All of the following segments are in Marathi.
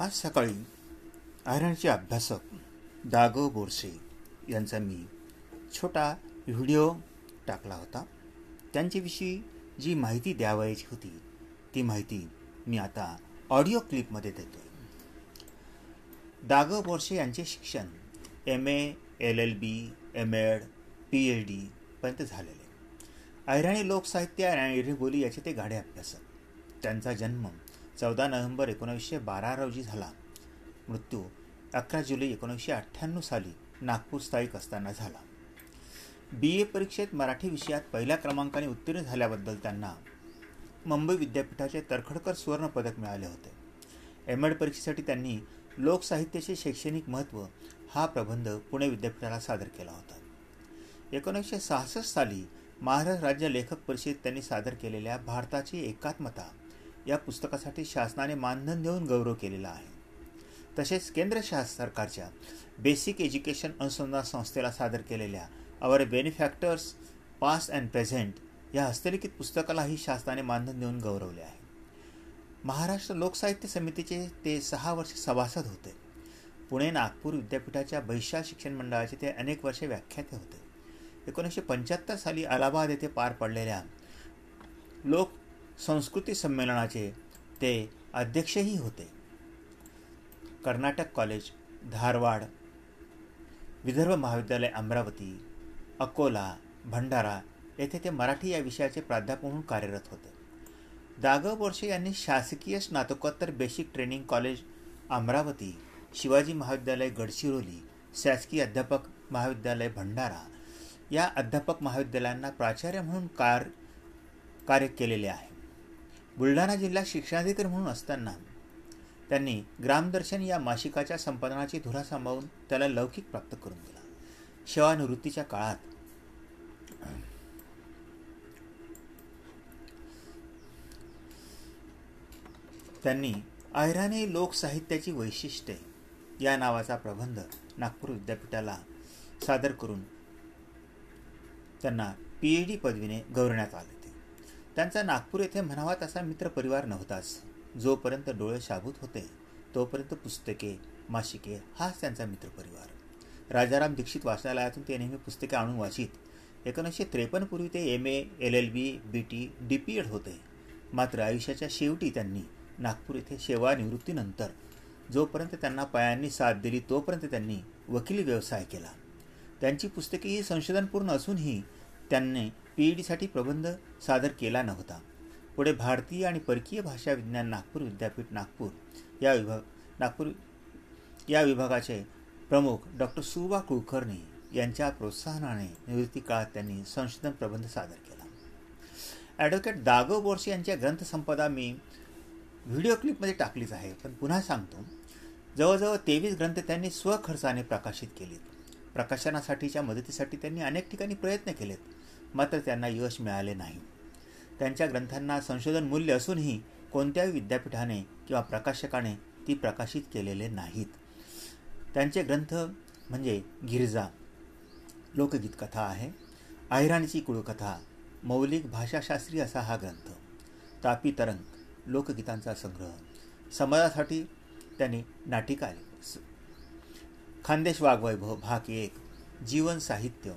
आज सकाळी आयरणचे अभ्यासक दागो बोरसे यांचा मी छोटा व्हिडिओ टाकला होता. त्यांच्याविषयी जी माहिती द्यावायची होती ती माहिती मी आता ऑडिओ क्लिपमध्ये देतो दागो बोरसे यांचे शिक्षण M A L L B M Ed P H D पर्यंत झालेले. अहिराणी लोकसाहित्य आणि बोली याचे ते गाडे अभ्यासक. त्यांचा जन्म चौदा नोव्हेंबर एकोणीसशे बारा रोजी झाला. मृत्यू अकरा जुलै एकोणीसशे अठ्ठ्याण्णव साली नागपूर स्थायिक असताना झाला. बी ए परीक्षेत मराठी विषयात पहिल्या क्रमांकाने उत्तीर्ण झाल्याबद्दल त्यांना मुंबई विद्यापीठाचे तरखडकर सुवर्ण पदक मिळाले होते. एम एड परीक्षेसाठी त्यांनी लोकसाहित्याचे शैक्षणिक महत्त्व हा प्रबंध पुणे विद्यापीठाला सादर केला होता. एकोणीसशे सहासष्ट साली महाराष्ट्र राज्य लेखक परिषदेत त्यांनी सादर केलेल्या भारताची एकात्मता या पुस्तकासाठी शासनाने मानधन देऊन गौरव केलेला आहे. तसेच केंद्र शासन सरकारच्या बेसिक एज्युकेशन अनुसंधान संस्थेला सादर केलेल्या our benefactors past and present या हस्तलिखित पुस्तकालाही शासनाने मानधन देऊन गौरवले आहे. महाराष्ट्र लोकसाहित्य समितीचे ते सहा वर्ष सभासद होते. पुणे नागपूर विद्यापीठाच्या बैशाल शिक्षण मंडळाचे ते अनेक वर्षे व्याख्याते होते. एकोणीसशे पंच्याहत्तर साली अलाहाबाद येथे पार पडलेल्या लोक संस्कृती संमेलनाचे ते अध्यक्षही होते. कर्नाटक कॉलेज धारवाड विदर्भ महाविद्यालय अमरावती अकोला भंडारा येथे ते मराठी या विषयाचे प्राध्यापक म्हणून कार्यरत होते. दागव वर्षे यांनी शासकीय स्नातकोत्तर basic training college Amravati Shivaji महाविद्यालय गडचिरोली शासकीय अध्यापक महाविद्यालय भंडारा या अध्यापक महाविद्यालयांना प्राचार्य म्हणून कार कार्य केलेले आहे. बुलढाणा जिल्हा शिक्षणाधिकारी म्हणून असताना त्यांनी ग्रामदर्शन या मासिकाच्या संपादनाची धुरा सांभाळून त्याला लौकिक प्राप्त करून दिला. सेवानिवृत्तीच्या काळात त्यांनी अहिराणी लोकसाहित्याची वैशिष्ट्ये या नावाचा प्रबंध नागपूर विद्यापीठाला सादर करून त्यांना पी एच डी पदवीने गौरवण्यात आले. त्यांचा नागपूर येथे म्हणावा तसा मित्रपरिवार नव्हताच. जोपर्यंत डोळे शाबूत होते तोपर्यंत पुस्तके मासिके हाच त्यांचा मित्रपरिवार राजाराम दीक्षित वाचनालयातून ते नेहमी पुस्तके आणून वाचित. एकोणीसशे त्रेपन्नपूर्वी ते M A L L B B T D P Ed होते. मात्र आयुष्याच्या शेवटी त्यांनी नागपूर येथे सेवानिवृत्तीनंतर जोपर्यंत त्यांना पायांनी साथ दिली तोपर्यंत त्यांनी वकिली व्यवसाय केला. त्यांची पुस्तके ही संशोधनपूर्ण असूनही त्यांनी पी एच डीसाठी प्रबंध सादर केला नव्हता. पुढे भारतीय आणि परकीय भाषा विज्ञान नागपूर विद्यापीठ नागपूर या विभाग नागपूर या विभागाचे प्रमुख डॉक्टर सुबा कुलकर्णी यांच्या प्रोत्साहनाने निवृत्ती काळात त्यांनी संशोधन प्रबंध सादर केला. ॲडव्होकेट दागो बोरसे यांच्या ग्रंथसंपदा मी व्हिडिओ क्लिपमध्ये टाकलीच आहे पण पुन्हा सांगतो. जवळजवळ तेवीस ग्रंथ त्यांनी स्वखर्चाने प्रकाशित केलेत. प्रकाशनासाठीच्या मदतीसाठी त्यांनी अनेक ठिकाणी प्रयत्न केलेत. मात्र त्यांना यश मिळाले नाही. त्यांच्या ग्रंथांना संशोधन मूल्य असूनही कोणत्याही विद्यापीठाने किंवा प्रकाशकाने ती प्रकाशित केलेले नाहीत. त्यांचे ग्रंथ म्हणजे गिरजा लोकगीत कथा आहे अहिराणीची कुळकथा मौलिक भाषाशास्त्री असा हा ग्रंथ तापी तरंग लोकगीतांचा संग्रह समाजासाठी त्यांनी नाटिका खानदेश वाघवैभव भाग एक जीवन साहित्य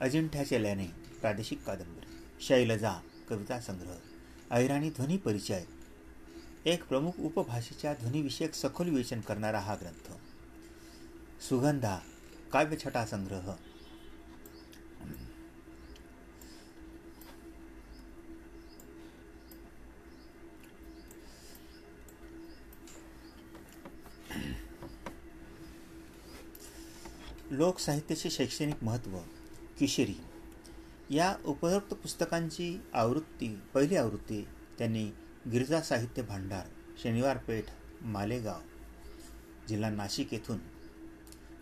अजिंठ्याचे लेणे प्रादेशिक कादंबरी शैलजा कविता संग्रह ऐराणी ध्वनी परिचय. एक प्रमुख उपभाषेच्या ध्वनीविषयक सखोल विवेचन करणारा हा ग्रंथ. सुगंधा काव्यछटा संग्रह. लोकसाहित्याचे शैक्षणिक महत्त्व किशोरी. या उपरोक्त पुस्तकांची आवृत्ती पहिली आवृत्ती त्यांनी गिरजा साहित्य भांडार शनिवार पेठ मालेगाव जिल्हा नाशिक येथून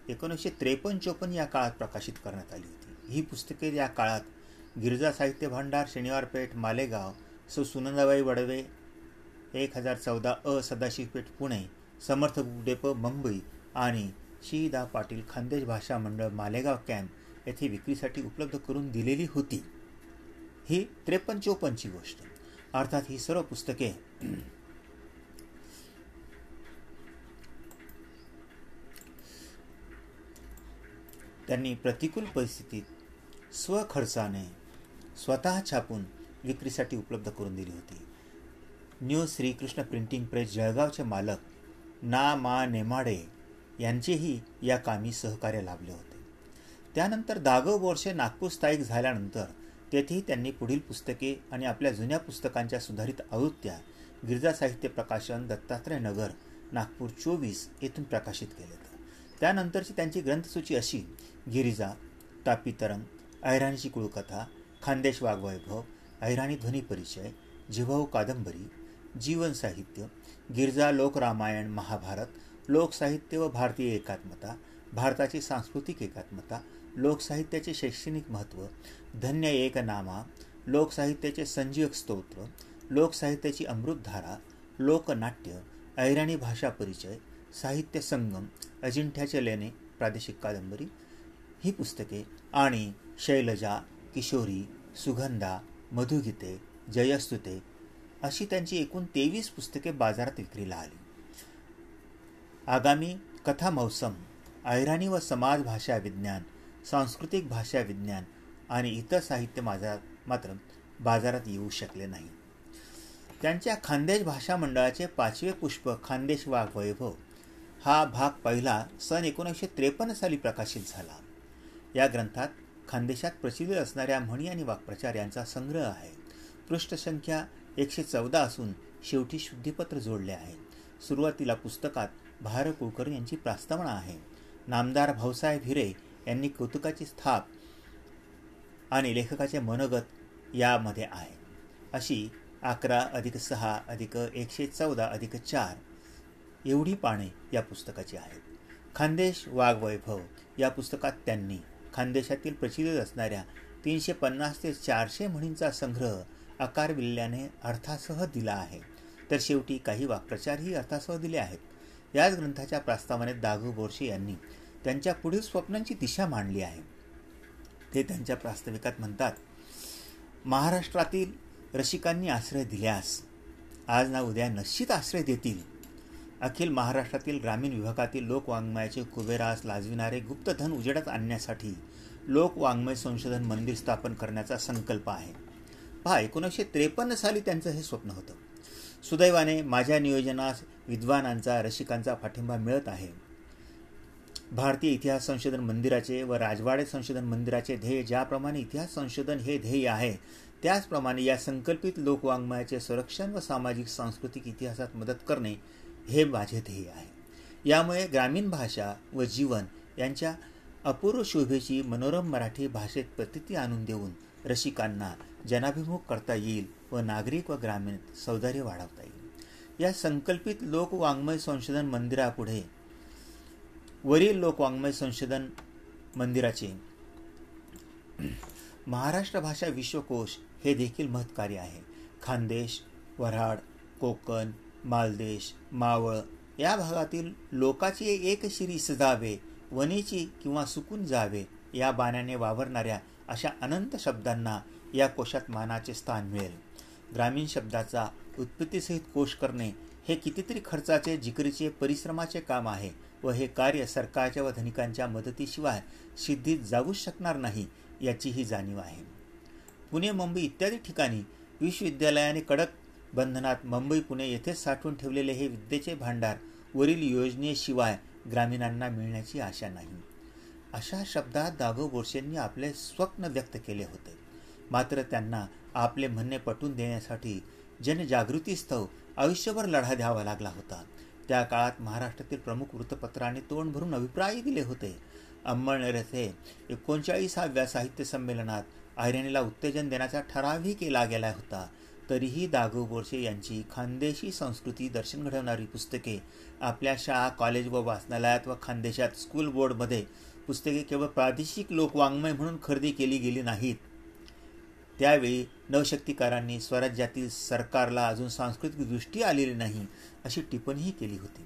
एकोणीसशे त्रेपन्न चोपन्न या काळात प्रकाशित करण्यात आली होती. ही पुस्तके या काळात गिरजा साहित्य भांडार शनिवार पेठ मालेगाव सु सुनंदाबाई वडवे एक हजार चौदा अ सदाशिवपेठ पुणे समर्थ डेप मुंबई आणि दा पाटील खानदेश भाषा मंडळ मालेगाव कॅम्प येथे विक्रीसाठी उपलब्ध करून दिलेली होती. ही त्रेपन्न चोपन्नची गोष्ट. अर्थात ही सर्व पुस्तके त्यांनी प्रतिकूल परिस्थितीत स्वखर्चाने स्वतः छापून विक्रीसाठी उपलब्ध करून दिली होती. न्यू श्रीकृष्ण प्रिंटिंग प्रेस जळगावचे मालक ना मा नेमाडे यांचेही या कामी सहकार्य लाभले होते. त्यानंतर दागो वर्षे नागपूर स्थायिक झाल्यानंतर तेथेही त्यांनी पुढील पुस्तके आणि आपल्या जुन्या पुस्तकांच्या सुधारित आवृत्त्या गिरजा साहित्य प्रकाशन दत्तात्रय नगर नागपूर चोवीस येथून प्रकाशित केलेत. त्यानंतरची त्यांची ग्रंथसूची अशी गिरिजा तापी तरंग ऐराणीची कुळकथा खानदेश वाघवैभव ऐराणी ध्वनी परिचय जिभाऊ कादंबरी जीवन साहित्य गिरजा लोकरामायण महाभारत लोकसाहित्य व भारतीय एकात्मता भारताची सांस्कृतिक एकात्मता लोकसाहित्याचे शैक्षणिक महत्त्व धन्य एकनामा लोकसाहित्याचे संजीवक स्तोत्र लोकसाहित्याची अमृतधारा लोकनाट्य ऐराणी भाषा परिचय साहित्य संगम अजिंठ्याचे लेणे प्रादेशिक कादंबरी ही पुस्तके आणि शैलजा किशोरी सुगंधा मधुगीते जयस्तुते अशी त्यांची एकूण तेवीस पुस्तके बाजारात विक्रीला आली. आगामी कथा मौसम ऐराणी व समाज भाषा विज्ञान सांस्कृतिक भाषा विज्ञान आणि इतर साहित्य माझा मात्र बाजारात येऊ शकले नाही. त्यांच्या खानदेश भाषा मंडळाचे पाचवे पुष्प खानदेश वाघ वैभव हा भाग पहिला सन एकोणीसशे त्रेपन्न साली प्रकाशित झाला. या ग्रंथात खानदेशात प्रसिद्ध असणाऱ्या म्हणी आणि वाक्प्रचार यांचा संग्रह आहे. पृष्ठसंख्या एकशे चौदा असून शेवटी शुद्धीपत्र जोडले आहे. सुरुवातीला पुस्तकात भार कुलकर्णी यांची प्रास्तावना आहे. नामदार भाऊसाहेब हिरे यांनी कौतुकाची स्थाप आणि लेखकाचे मनोगत यामध्ये आहे. अशी अकरा अधिक सहा अधिक एकशे चौदा अधिक चार एवढी पाने या पुस्तकाची आहेत. खानदेश वाघवैभव या पुस्तकात त्यांनी खानदेशातील प्रचलित असणाऱ्या तीनशे पन्नास ते चारशे म्हणींचा संग्रह आकार विल्ल्याने अर्थासह दिला आहे. तर शेवटी काही वाक्प्रचारही अर्थासह दिले आहेत. याच ग्रंथाच्या प्रस्तावनेत दागू बोरशे यांनी त्यांच्या पुढील स्वप्नांची दिशा मांडली आहे. ते त्यांच्या प्रास्ताविकात म्हणतात महाराष्ट्रातील रसिकांनी आश्रय दिल्यास आज ना उद्या निश्चित आश्रय देतील. अखिल महाराष्ट्रातील ग्रामीण विभागातील लोकवाङ्मयाचे कुबेरास लाजविणारे गुप्तधन उजेडात आणण्यासाठी लोकवाङ्मय संशोधन मंदिर स्थापन करण्याचा संकल्प आहे. पहा एकोणीसशे त्रेपन्न साली त्यांचं हे स्वप्न होतं. सुदैवाने माझ्या नियोजनास विद्वानांचा रसिकांचा पाठिंबा मिळत आहे. भारतीय इतिहास संशोधन मंदिराचे व राजवाडे संशोधन मंदिराचे ध्येय ज्याप्रमाणे इतिहास संशोधन हे ध्येय आहे त्याचप्रमाणे या संकल्पित लोकवाङ्मयाचे संरक्षण व सामाजिक सांस्कृतिक इतिहासात मदत करणे हे माझे ध्येय आहे. यामुळे ग्रामीण भाषा व जीवन यांच्या अपूर्व शोभेची मनोरम मराठी भाषेत प्रतिती आणून देऊन रसिकांना जनाभिमुख करता येईल व नागरिक व ग्रामीण सौंदर्य वाढवता येईल. या संकल्पित लोकवाङ्मय संशोधन मंदिरापुढे वरील लोकवाङ्मय संशोधन मंदिराचे महाराष्ट्र भाषा विश्वकोश हे देखील महत्कार्य आहे. खानदेश वऱ्हाड कोकण मालदेश मावळ या भागातील लोकाची एक शिरी सजावे वनीची किंवा सुकून जावे या बाण्याने वावरणाऱ्या अशा अनंत शब्दांना या कोशात मानाचे स्थान मिळेल. ग्रामीण शब्दाचा उत्पत्तीसहित कोश करणे हे कितीतरी खर्चाचे जिकरीचे परिश्रमाचे काम आहे. व हे कार्य सरकारच्या व धनिकांच्या मदतीशिवाय सिद्धीत जाऊच शकणार नाही याची ही जाणीव आहे. पुणे मुंबई इत्यादी ठिकाणी विश्वविद्यालयाने कडक बंधनात मुंबई पुणे येथेच साठवून ठेवलेले हे विद्येचे भांडार वरील योजनेशिवाय ग्रामीणांना मिळण्याची आशा नाही. अशा शब्दात दाभो बोरसेंनी आपले स्वप्न व्यक्त केले होते. मात्र त्यांना आपले म्हणणे पटवून देण्यासाठी जनजागृतीस्तव आयुष्यभर लढा द्यावा लागला होता. त्या काळात महाराष्ट्रातील प्रमुख वृत्तपत्रांनी तोंड भरून अभिप्राय दिले होते. अंमळनेर येथे एकोणचाळीसाव्या साहित्य संमेलनात आयरणीला उत्तेजन देण्याचा ठरावही केला गेला होता. तरीही दागो बोरसे यांची खानदेशी संस्कृती दर्शन घडवणारी पुस्तके आपल्या शाळा कॉलेज व वाचनालयात व खानदेशात स्कूल बोर्डमध्ये पुस्तके केवळ प्रादेशिक लोकवाङ्मय म्हणून खरेदी केली गेली नाहीत. त्यावेळी नवशक्तिकारांनी स्वराज्यातील सरकारला अजून सांस्कृतिक दृष्टी आलेली नाही अशी टिप्पणीही केली होती.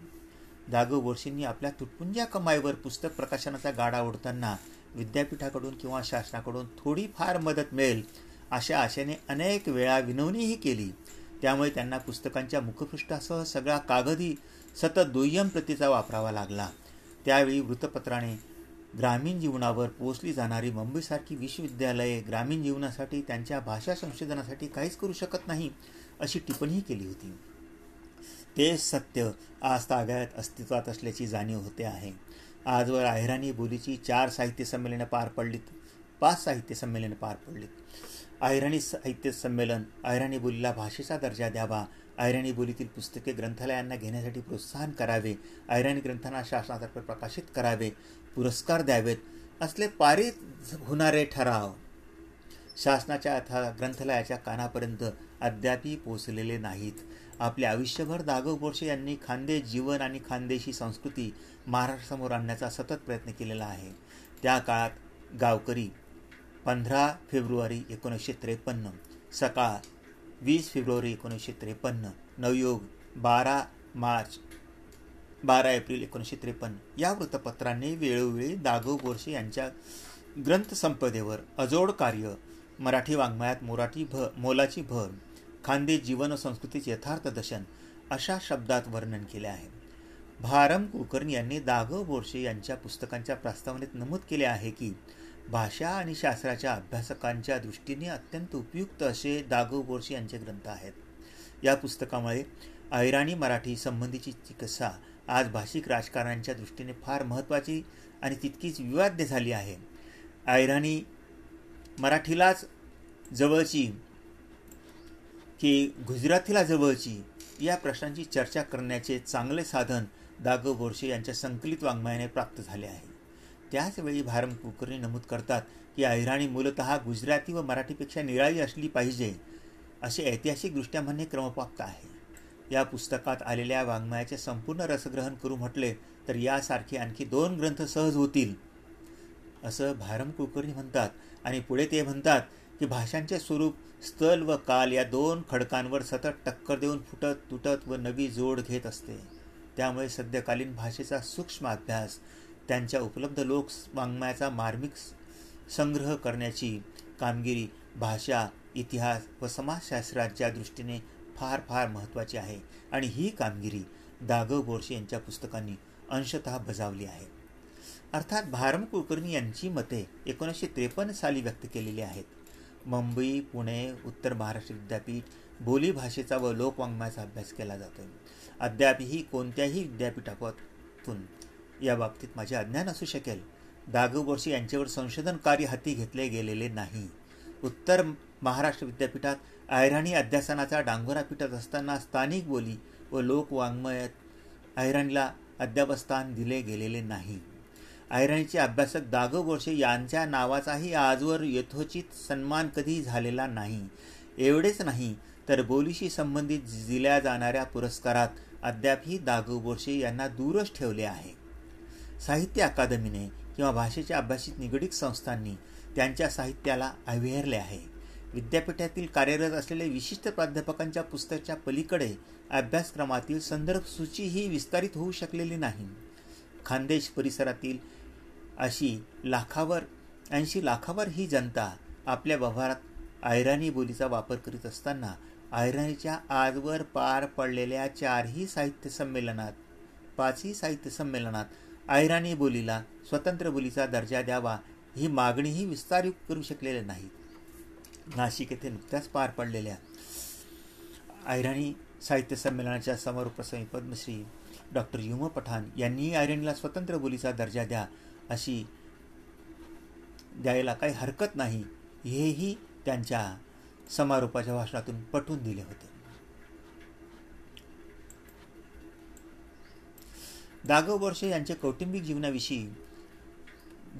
दागो बोरशींनी आपल्या तुटपुंज्या कमाईवर पुस्तक प्रकाशनाचा गाडा ओढताना विद्यापीठाकडून किंवा शासनाकडून थोडीफार मदत मिळेल अशा आशेने अनेक वेळा विनवणीही केली. त्यामुळे त्यांना पुस्तकांच्या मुखपृष्ठासह सगळा कागदी सतत दुय्यम प्रतीचा वापरावा लागला. त्यावेळी वृत्तपत्राने ग्रामीण जीवनावर पोचली जाणारी मुंबईसारखी विश्वविद्यालये ग्रामीण जीवनासाठी त्यांच्या भाषा संशोधनासाठी काहीच करू शकत नाही अशी टिप्पणीही केली होती. ते सत्य आज ताग्यात अस्तित्वात असल्याची जाणीव होते आहे. आजवर अहिराणी बोलीची चार साहित्य संमेलनं पार पडलीत. पाच साहित्य संमेलनं पार पडलीत. अहिराणी साहित्य संमेलन अहिराणी बोलीला भाषेचा दर्जा द्यावा अहिराणी बोलीतील पुस्तके ग्रंथालयांना घेण्यासाठी प्रोत्साहन करावे अहिराणी ग्रंथांना शासनातर्फे प्रकाशित करावे पुरस्कार द्यावेत असले पारित होणारे ठराव. शासनाच्या अथवा ग्रंथालयाच्या कानापर्यंत अद्यापही पोचलेले नाहीत. आपले आयुष्यभर दागव बोरशे यांनी खानदेश जीवन आणि खानदेशी संस्कृती महाराष्ट्रासमोर आणण्याचा सतत प्रयत्न केलेला आहे. त्या काळात गावकरी पंधरा फेब्रुवारी एकोणीसशे त्रेपन्न सकाळ वीस फेब्रुवारी एकोणीसशे त्रेपन्न नवयोग बारा मार्च बारा एप्रिल एकोणीसशे त्रेपन्न. या वृत्तपत्रांनी वेळोवेळी दागव गोरसे यांच्या ग्रंथसंपदेवर अजोड कार्य मराठी वाङ्मयात मोराठी भ मोलाची भर खांदे जीवन संस्कृतीचे यथार्थ दर्शन अशा शब्दात वर्णन केले आहे. भारम कुलकर्णी यांनी दागव बोरसे यांच्या पुस्तकांच्या प्रस्तावनेत नमूद केले आहे की भाषा आणि शास्त्राच्या अभ्यासकांच्या दृष्टीने अत्यंत उपयुक्त असे दागव बोरसे यांचे ग्रंथ आहेत. या पुस्तकामुळे ऐराणी मराठी संबंधीची चिकित्सा आज भाषिक राजकारण्यांच्या दृष्टीने फार महत्त्वाची आणि तितकीच विवाद्य झाली आहे. ऐराणी मराठीलाच जवळची की गुजरातीला जवळची या प्रश्नांची चर्चा करण्याचे चांगले साधन दागो बोरशे यांच्या संकलित वाङ्मयाने प्राप्त झाले आहे. त्याचवेळी भारम कुलकर्णी नमूद करतात की अहिराणी मूलतः गुजराती व मराठीपेक्षा निराळी असली पाहिजे असे ऐतिहासिकदृष्ट्या म्हणणे क्रमप्राप्त आहे. या पुस्तकात आलेल्या वाङ्मयाचे संपूर्ण रसग्रहण करू म्हटले तर यासारखे आणखी दोन ग्रंथ सहज होतील. असं भारम कुलकर्णी म्हणतात आणि पुढे ते म्हणतात की भाषांचे स्वरूप स्थल व काल या दोन खडकांवर सतत टक्कर देऊन फुटत तुटत व नवी जोड घेत असते. त्यामुळे सद्यकालीन भाषेचा सूक्ष्म अभ्यास त्यांच्या उपलब्ध लोक वाङ्मयाचा मार्मिक संग्रह करण्याची कामगिरी भाषा इतिहास व समाजशास्त्राच्या दृष्टीने फार फार महत्त्वाची आहे. आणि ही कामगिरी दागव बोरशे यांच्या पुस्तकांनी अंशतः बजावली आहे. अर्थात भारम कुलकर्णी यांची मते एकोणीसशे त्रेपन्न साली व्यक्त केलेली आहेत. मुंबई पुणे उत्तर महाराष्ट्र विद्यापीठ बोली भाषेचा व लोकवाङ्मयाचा अभ्यास केला जातो अद्यापही कोणत्याही विद्यापीठातून या बाबतीत माझे अज्ञान असू शकेल. दागू बोरशी यांच्यावर संशोधन कार्य हाती घेतले गेलेले नाही. उत्तर महाराष्ट्र विद्यापीठात अहिराणी अध्यासनाचा डांगोरा पिटत असताना स्थानिक बोली व लोकवाङ्मयात अहिराणीला अद्यापस्थान दिले गेलेले नाही. अहिराणीचे अभ्यासक दागो गोरशे यांच्या नावाचाही आजवर यथोचित सन्मान कधी झालेला नाही. एवढेच नाही तर बोलीशी संबंधित दिल्या जाणाऱ्या पुरस्कारात अद्यापही दागो बोरशे यांना दूरच ठेवले आहे. साहित्य अकादमीने किंवा भाषेच्या अभ्यासित निगडीत संस्थांनी त्यांच्या साहित्याला अव्हेरले आहे. विद्यापीठातील कार्यरत असलेले विशिष्ट प्राध्यापकांच्या पुस्तकाच्या पलीकडे अभ्यासक्रमातील संदर्भ सूची ही विस्तारित होऊ शकलेली नाही. खानदेश परिसरातील अशी लाखावर ऐंशी लाखावर ही जनता आपल्या व्यवहारात आयराणी बोलीचा वापर करीत असताना आयराणीच्या आजवर पार पडलेल्या चारही साहित्य संमेलनात पाचही साहित्य संमेलनात अहिराणी बोलीला स्वतंत्र बोलीचा दर्जा द्यावा ही मागणीही विस्तारित करू शकलेले नाही नाशिक येथे नुकत्याच पार पडलेल्या अहिराणी साहित्य संमेलनाच्या समारोपप्रसंगी पद्मश्री डॉक्टर युम पठाण यांनी आयरणीला स्वतंत्र बोलीचा दर्जा द्या अशी द्यायला काही हरकत नाही हेही त्यांच्या समारोपाच्या भाषणातून पटवून दिले होते. दागव वर्षे यांच्या कौटुंबिक जीवनाविषयी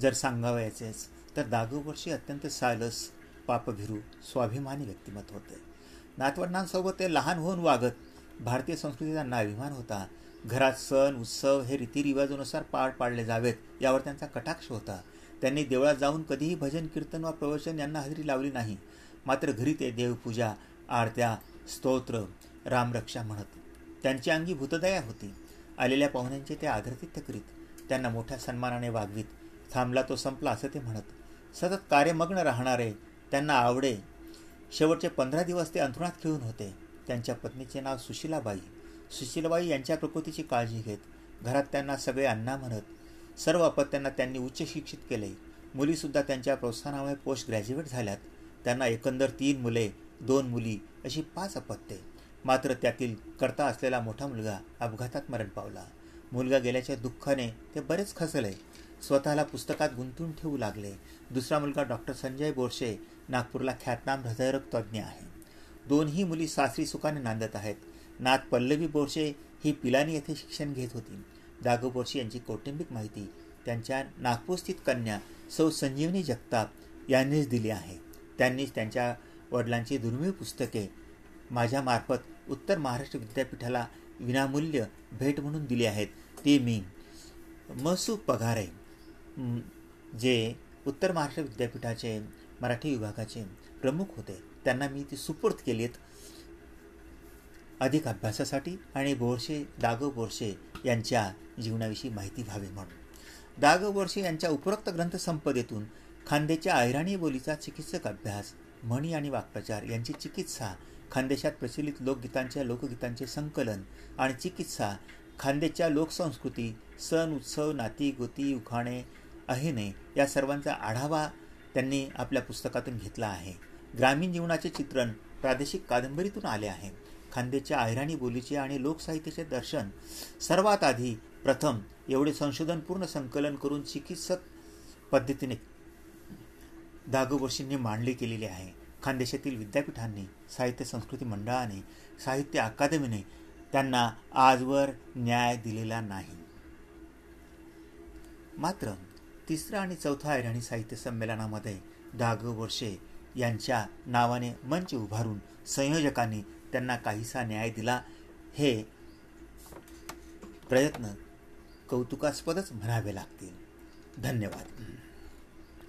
जर सांगावयाचेच तर दागव वर्षे अत्यंत सालस पापभिरू स्वाभिमानी व्यक्तिमत्व होते. नातवंडांसोबत ते लहान होऊन वागत भारतीय संस्कृतीचा अभिमान होता. घरात सण उत्सव हे रीतिरिवाजानुसार पार पाडले जावेत यावर त्यांचा कटाक्ष होता. त्यांनी देवळात जाऊन कधीही भजन कीर्तन वा प्रवचन यांना हजेरी लावली नाही. मात्र घरी ते देवपूजा आरत्या स्तोत्र रामरक्षा म्हणत त्यांची अंगी भूतदया होती. आलेल्या पाहुण्यांचे ते आदरतिथ्य करीत त्यांना मोठ्या सन्मानाने वागवीत. थांबला तो संपला असं ते म्हणत सतत कार्यमग्न राहणारे त्यांना आवडे. शेवटचे पंधरा दिवस ते अंथरुणात खेळून होते. त्यांच्या पत्नीचे नाव सुशीलाबाई. सुशीलाबाई यांच्या प्रकृतीची काळजी घेत घरात त्यांना सगळे अण्णा म्हणत सर्व अपत्यांना त्यांनी उच्च शिक्षित केले. मुलीसुद्धा त्यांच्या प्रोत्साहनामुळे पोस्ट ग्रॅज्युएट झाल्यात. त्यांना एकंदर तीन मुले दोन मुली अशी पाच अपत्ये. मात्र त्यातील करता असलेला मोठा मुलगा अपघातात मरण पावला. मुलगा गेल्याच्या दुःखाने ते बरेच खसले स्वतःला पुस्तकात गुंतून ठेवू लागले. दुसरा मुलगा डॉक्टर संजय बोरशे नागपूरला ख्यातनाम हृदयरोग तज्ज्ञ आहे. दोन्ही मुली सासरी सुखाने नांदत आहेत. नात पल्लवी बोरशे ही पिलानी येथे शिक्षण घेत होती. दागो बोरशे यांची कौटुंबिक माहिती त्यांच्या नागपूरस्थित कन्या सौ संजीवनी जगताप यांनीच दिली आहे. त्यांनीच त्यांच्या वडिलांची दुर्मिळ पुस्तके माझ्यामार्फत उत्तर महाराष्ट्र विद्यापीठाला विनामूल्य भेट म्हणून दिली आहेत. ती मी. मसू पगारे. जे उत्तर महाराष्ट्र विद्यापीठाचे मराठी विभागाचे प्रमुख होते त्यांना मी ती सुपूर्द आहेत अधिक अभ्यासासाठी आणि बोरशे दागो बोरशे यांच्या जीवनाविषयी माहिती व्हावी म्हणून. दागो बोरशे यांच्या उपरोक्त ग्रंथसंपदेतून खांदेच्या ऐराणी बोलीचा चिकित्सक अभ्यास म्हणी आणि वाक्प्रचार यांची चिकित्सा खानदेशात प्रचलित लोकगीतांच्या लोकगीतांचे संकलन आणि चिकित्सा खानदेशच्या लोकसंस्कृती सण उत्सव नाती गोती उखाणे अहिने या सर्वांचा आढावा त्यांनी आपल्या पुस्तकातून घेतला आहे. ग्रामीण जीवनाचे चित्रण प्रादेशिक कादंबरीतून आले आहे. खानदेशच्या अहिराणी बोलीचे आणि लोकसाहित्याचे दर्शन सर्वात आधी प्रथम एवढे संशोधनपूर्ण संकलन करून चिकित्सक पद्धतीने दागोबोशींनी मांडली केलेली आहे. खानदेशातील विद्यापीठांनी साहित्य संस्कृती मंडळाने साहित्य अकादमीने त्यांना आजवर न्याय दिलेला नाही. मात्र तिसरा आणि चौथा ऐराणी साहित्य संमेलनामध्ये दाग वर्षे यांच्या नावाने मंच उभारून संयोजकांनी त्यांना काहीसा न्याय दिला हे प्रयत्न कौतुकास्पदच म्हणावे लागतील. धन्यवाद.